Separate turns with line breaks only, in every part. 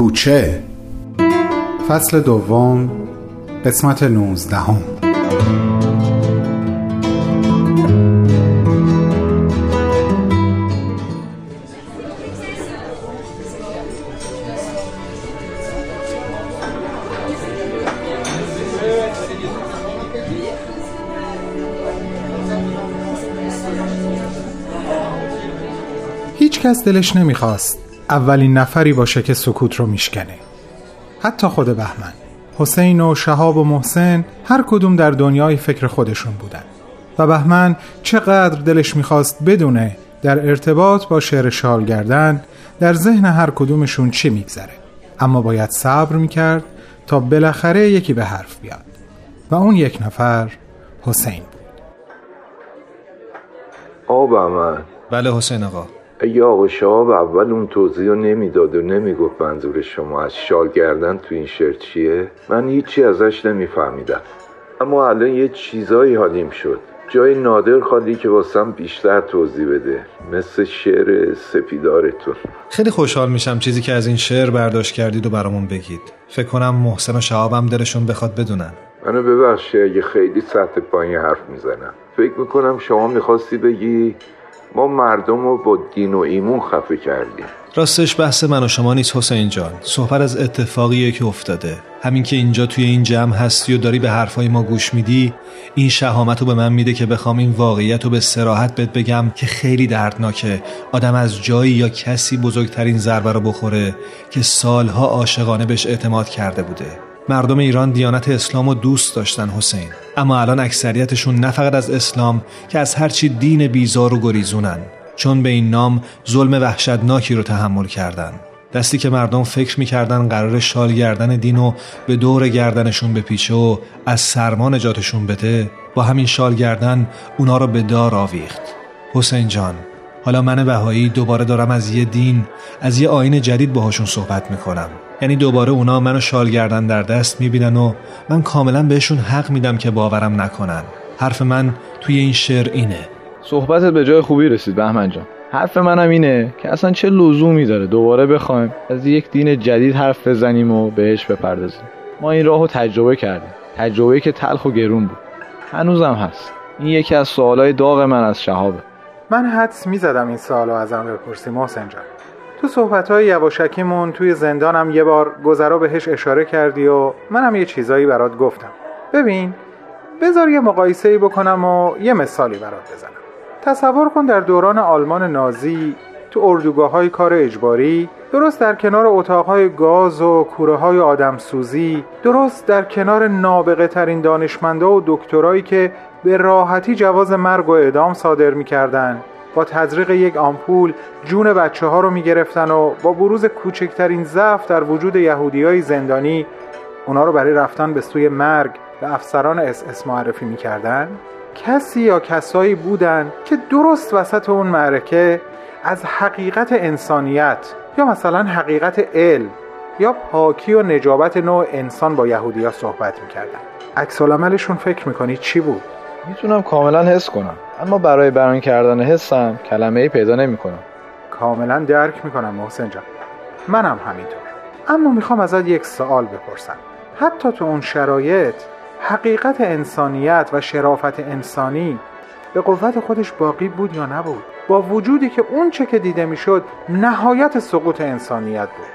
کوچه. فصل دوم قسمت نوزدهم. هیچ کس دلش نمی‌خواست. اولین نفری باشه که سکوت رو میشکنه. حتی خود بهمن. حسین و شهاب و محسن هر کدوم در دنیای فکر خودشون بودن. و بهمن چقدر دلش می‌خواست بدونه در ارتباط با شعر شال گردن در ذهن هر کدومشون چی میگذره. اما باید صبر می‌کرد تا بالاخره یکی به حرف بیاد. و اون یک نفر حسین بود.
آقا من
بله حسین آقا.
اگه آقا شهاب اول اون توضیح رو نمی‌داد و نمی‌گفت منظور شما از شال گردن تو این شعر چیه؟ من هیچی ازش نمیفهمیدم. اما الان یه چیزایی حالیم شد. جای نادر خالی که واسم بیشتر توضیح بده. مثل شعر سپیدارتون
خیلی خوشحال میشم چیزی که از این شعر برداشت کردید و برامون بگید. فکر کنم محسن و شهابم دلشون بخواد بدونن.
منو ببخشی اگه خیلی سطح پایین حرف می‌زنم. فکر می‌کنم شما می‌خواستی بگی ما مردم رو با دین و ایمون خفه کردیم.
راستش بحث من و شما نیست حسین جان. صحبت از اتفاقیه که افتاده. همین که اینجا توی این جمع هستی و داری به حرفای ما گوش میدی این شهامت رو به من میده که بخوام این واقعیت رو به سراحت بهت بگم که خیلی دردناکه. آدم از جایی یا کسی بزرگترین ضربه رو بخوره که سالها عاشقانه بهش اعتماد کرده بوده. مردم ایران دیانت اسلام رو دوست داشتن حسین. اما الان اکثریتشون نه فقط از اسلام که از هرچی دین بیزار و گریزونن. چون به این نام ظلم وحشتناکی رو تحمل کردن. دستی که مردم فکر می‌کردن قرار شال گردن دین و به دور گردنشون بپیچه و از سرما نجاتشون بده با همین شال گردن اونا رو به دار آویخت. حسین جان حالا من بهایی دوباره دارم از یه دین از یه آین جدید باهاشون صحبت می‌کنم. یعنی دوباره اونا منو شال گردن در دست می‌بینن و من کاملا بهشون حق میدم که باورم نکنن. حرف من توی این شعر اینه.
صحبتت به جای خوبی رسید بهمن جان. حرف منم اینه که اصلا چه لزومی داره دوباره بخوایم از یک دین جدید حرف بزنیم و بهش بپردازیم. ما این راهو تجربه کردیم. تجربه که تلخ و گرون بود. هنوزم هست. این یکی از سوالای داغ من از شهابه.
من حدس می‌زدم این سوالو ازم بپرسی محسن جان. تو صحبت های یواشکیمون توی زندانم یه بار گذرا بهش اشاره کردی و منم یه چیزایی برات گفتم. ببین بذار یه مقایسه ای بکنم و یه مثالی برات بزنم. تصور کن در دوران آلمان نازی تو اردوگاه های کار اجباری درست در کنار اتاقهای گاز و کوره های آدمسوزی درست در کنار نابغه ترین دانشمندا و دکترایی که به راحتی جواز مرگ و اعدام صادر می‌کردن. با تزریق یک آمپول جون بچه ها رو می‌گرفتن و با بروز کوچکترین ضعف در وجود یهودی های زندانی اونا رو برای رفتن به سوی مرگ به افسران اس اس معرفی می‌کردن. کسی یا کسایی بودن که درست وسط اون معرکه از حقیقت انسانیت یا مثلا حقیقت علم یا پاکی و نجابت نوع انسان با یهودیا صحبت می‌کردن. عکس عملشون فکر می‌کنی چی بود؟
می‌تونم کاملا حس کنم اما برای بیان کردن حسم کلمه ای پیدا نمی‌کنم.
کاملا درک می‌کنم محسن جان. منم همینطور. اما می‌خوام ازت یک سوال بپرسم. حتی تو اون شرایط حقیقت انسانیت و شرافت انسانی به قوت خودش باقی بود یا نبود. با وجودی که اون چه که دیده می‌شد نهایت سقوط انسانیت بود.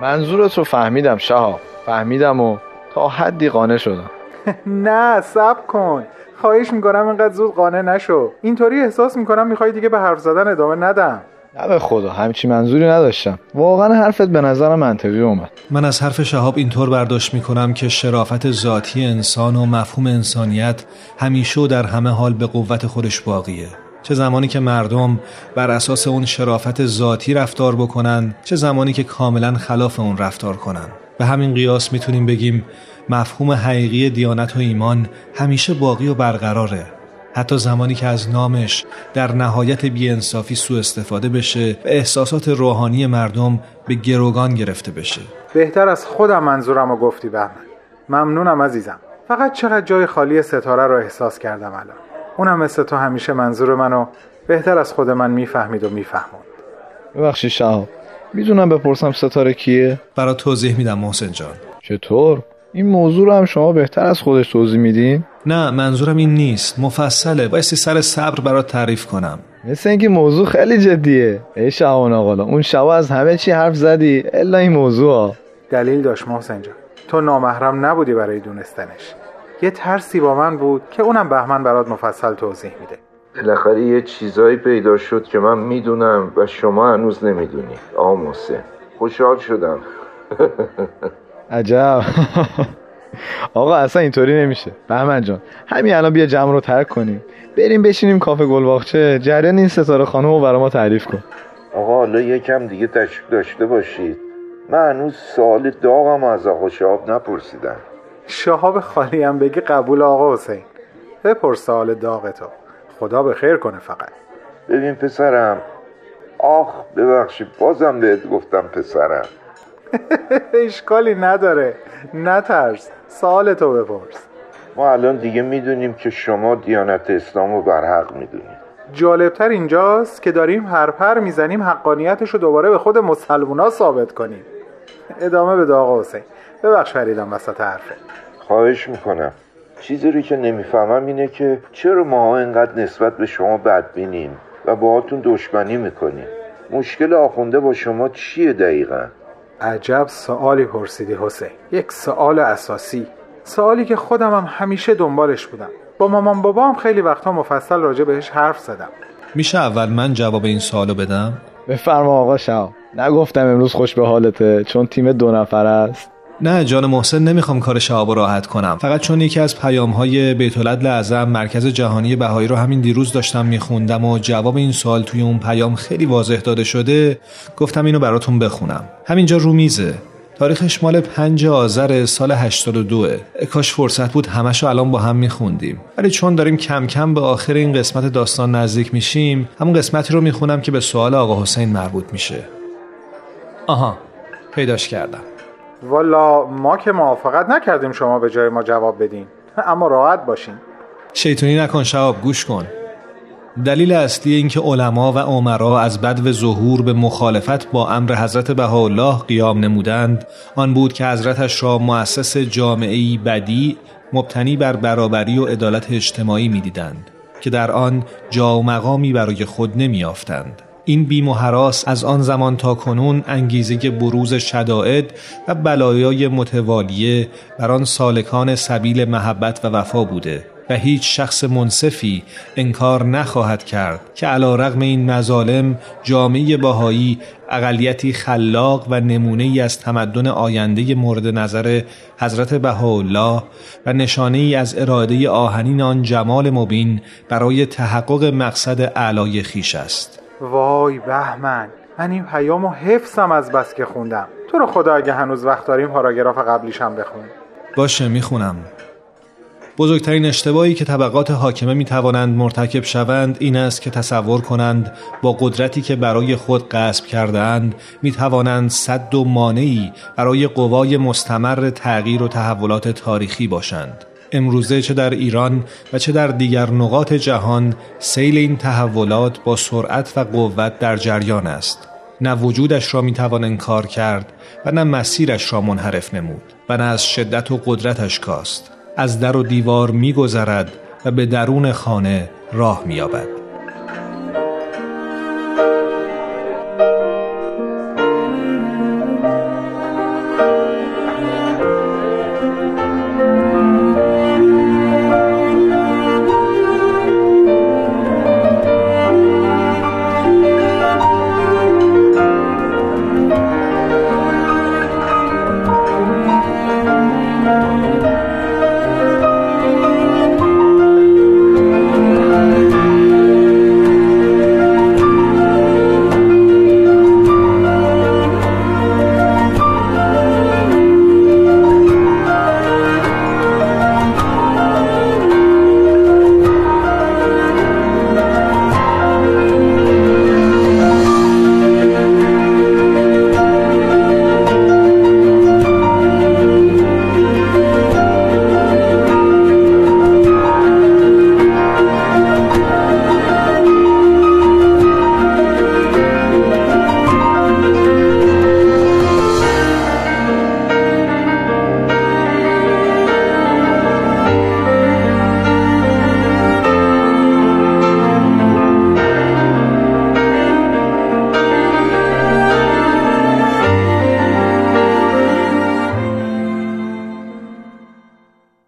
منظورت رو فهمیدم شهاب فهمیدم و تا حدی قانع شدم.
نه سب کن. خواهش می‌کنم اینقدر زود قانع نشو. اینطوری احساس می‌کنم می‌خوای دیگه به حرف زدن ادامه ندم.
نه به خدا همچی منظوری نداشتم. واقعا حرفت به نظرم منطقی اومد.
من از حرف شهاب اینطور برداشت می‌کنم که شرافت ذاتی انسان و مفهوم انسانیت همیشه و در همه حال به قوت خودش باقیه. چه زمانی که مردم بر اساس اون شرافت ذاتی رفتار بکنن چه زمانی که کاملا خلاف اون رفتار کنن. به همین قیاس می‌تونیم بگیم مفهوم حقیقی دیانت و ایمان همیشه باقی و برقراره. حتی زمانی که از نامش در نهایت بیانصافی سوء استفاده بشه و احساسات روحانی مردم به گروگان گرفته بشه.
بهتر از خودم منظورم رو گفتی بهمن. ممنونم عزیزم. فقط چقدر جای خالی ستاره رو احساس کردم الان. اونم مثل تو همیشه منظور منو بهتر از خود من می‌فهمید و میفهموند.
ببخشید شهاب. می‌دونم بپرسم ستاره کیه؟
برای توضیح میدم محسن جان.
چطور؟ این موضوع رو هم شما بهتر از خودش توضیح میدین؟
نه منظورم این نیست. مفصله. بایستی سر صبر برات تعریف کنم.
مثل اینکه موضوع خیلی جدیه. ای شهان آقا اون شب از همه چی حرف زدی؟ الا این موضوع ها.
دلیل داشت محسن جان. تو نامحرم نبودی برای دونستنش. یه ترسی با من بود که اونم بهمن برات مفصل توضیح میده.
بالاخره یه چیزایی پیدا شد که من می‌دونم و شما هنوز نمی‌دونی. آقا محسن. خوشحال شدم.
عجب. آقا اصلا اینطوری نمیشه. بهمن جان همین الان بیا جمع رو ترک کنیم. بریم بشینیم کافه گلباغچه. جریان این ستاره خانم رو برای ما تعریف کن.
آقا حالا یکم دیگه تشریف داشته باشید. من هنوز سوال داغم از آقا شهاب نپرسیدم.
شهاب خالی هم بگی قبول آقا حسین. بپرس سوال داغ تو. خدا به خیر کنه فقط.
ببین پسرم آخ ببخشید بازم بهت گفتم پسرم.
اشکالی نداره. نترس. سوال تو بپرس.
ما الان دیگه می‌دونیم که شما دیانت اسلام رو برحق می‌دونید.
جالبتر اینجاست که داریم هر پر می‌زنیم حقانیتش رو دوباره به خود مسلمونا ثابت کنیم. ادامه به آقا حسین. ببخش فریدم وسط حرفه
خواهش می‌کنم. چیزی رو که نمی‌فهمم اینه که چرا ما اینقدر نسبت به شما بدبینیم و باهاتون دشمنی می‌کنیم؟ مشکل آخونده با شما چیه دقیقا؟
عجب سوالی پرسیدی حسین. یک سوال اساسی. سوالی که خودم هم همیشه دنبالش بودم. با مامان بابا هم خیلی وقتا مفصل راجع بهش حرف زدم.
میشه اول من جواب این سوالو بدم؟
بفرما آقا شهاب. نگفتم امروز خوش به حالته چون تیم دو نفر است.
نه جان محسن نمی‌خوام کار شهاب راحت کنم. فقط چون یکی از پیام های بیت اعظم مرکز جهانی بهایی رو همین دیروز داشتم میخوندم و جواب این سوال توی اون پیام خیلی واضح داده شده گفتم اینو براتون بخونم. همینجا رو میزه. تاریخش مال 5 آذر سال 82 کاش فرصت بود همشو الان با هم میخوندیم. ولی چون داریم کم کم به آخر این قسمت داستان نزدیک میشیم همون قسمتی رو می‌خونم که به سوال آقا حسین مربوط میشه. آها پیداش کردم.
والا ما که موافقت نکردیم شما به جای ما جواب بدین. اما راحت باشین.
شیطونی نکن شواب گوش کن. دلیل اصلی اینکه علما و عمرا از بد و ظهور به مخالفت با امر حضرت بهاءالله قیام نمودند آن بود که حضرتش را مؤسس جامعه بدی مبتنی بر برابری و عدالت اجتماعی می‌دیدند که در آن جا و مقامی برای خود نمیافتند این بیم و حراس از آن زمان تا کنون انگیزه بروز شدائد و بلایای متوالیه بر آن سالکان سبیل محبت و وفا بوده و هیچ شخص منصفی انکار نخواهد کرد که علا رغم این مظالم جامعه باهایی اقلیتی خلاق و نمونه ای از تمدن آینده مورد نظر حضرت بهاءالله و نشانه ای از اراده آهنین آن جمال مبین برای تحقق مقصد اعلای خیش است.
وای بهمن من این پیامو حفظم از بس که خوندم. تو رو خدا اگه هنوز وقت داریم پاراگراف قبلیشم بخون
باشه می‌خونم. بزرگترین اشتباهی که طبقات حاکمه می توانند مرتکب شوند این است که تصور کنند با قدرتی که برای خود قصب کردهاند می توانند صد و مانعی برای قوای مستمر تغییر و تحولات تاریخی باشند. امروزه چه در ایران و چه در دیگر نقاط جهان سیل این تحولات با سرعت و قوت در جریان است. نه وجودش را می‌توان انکار کرد و نه مسیرش را منحرف نمود. و نه از شدت و قدرتش کاست. از در و دیوار میگذرد و به درون خانه راه مییابد.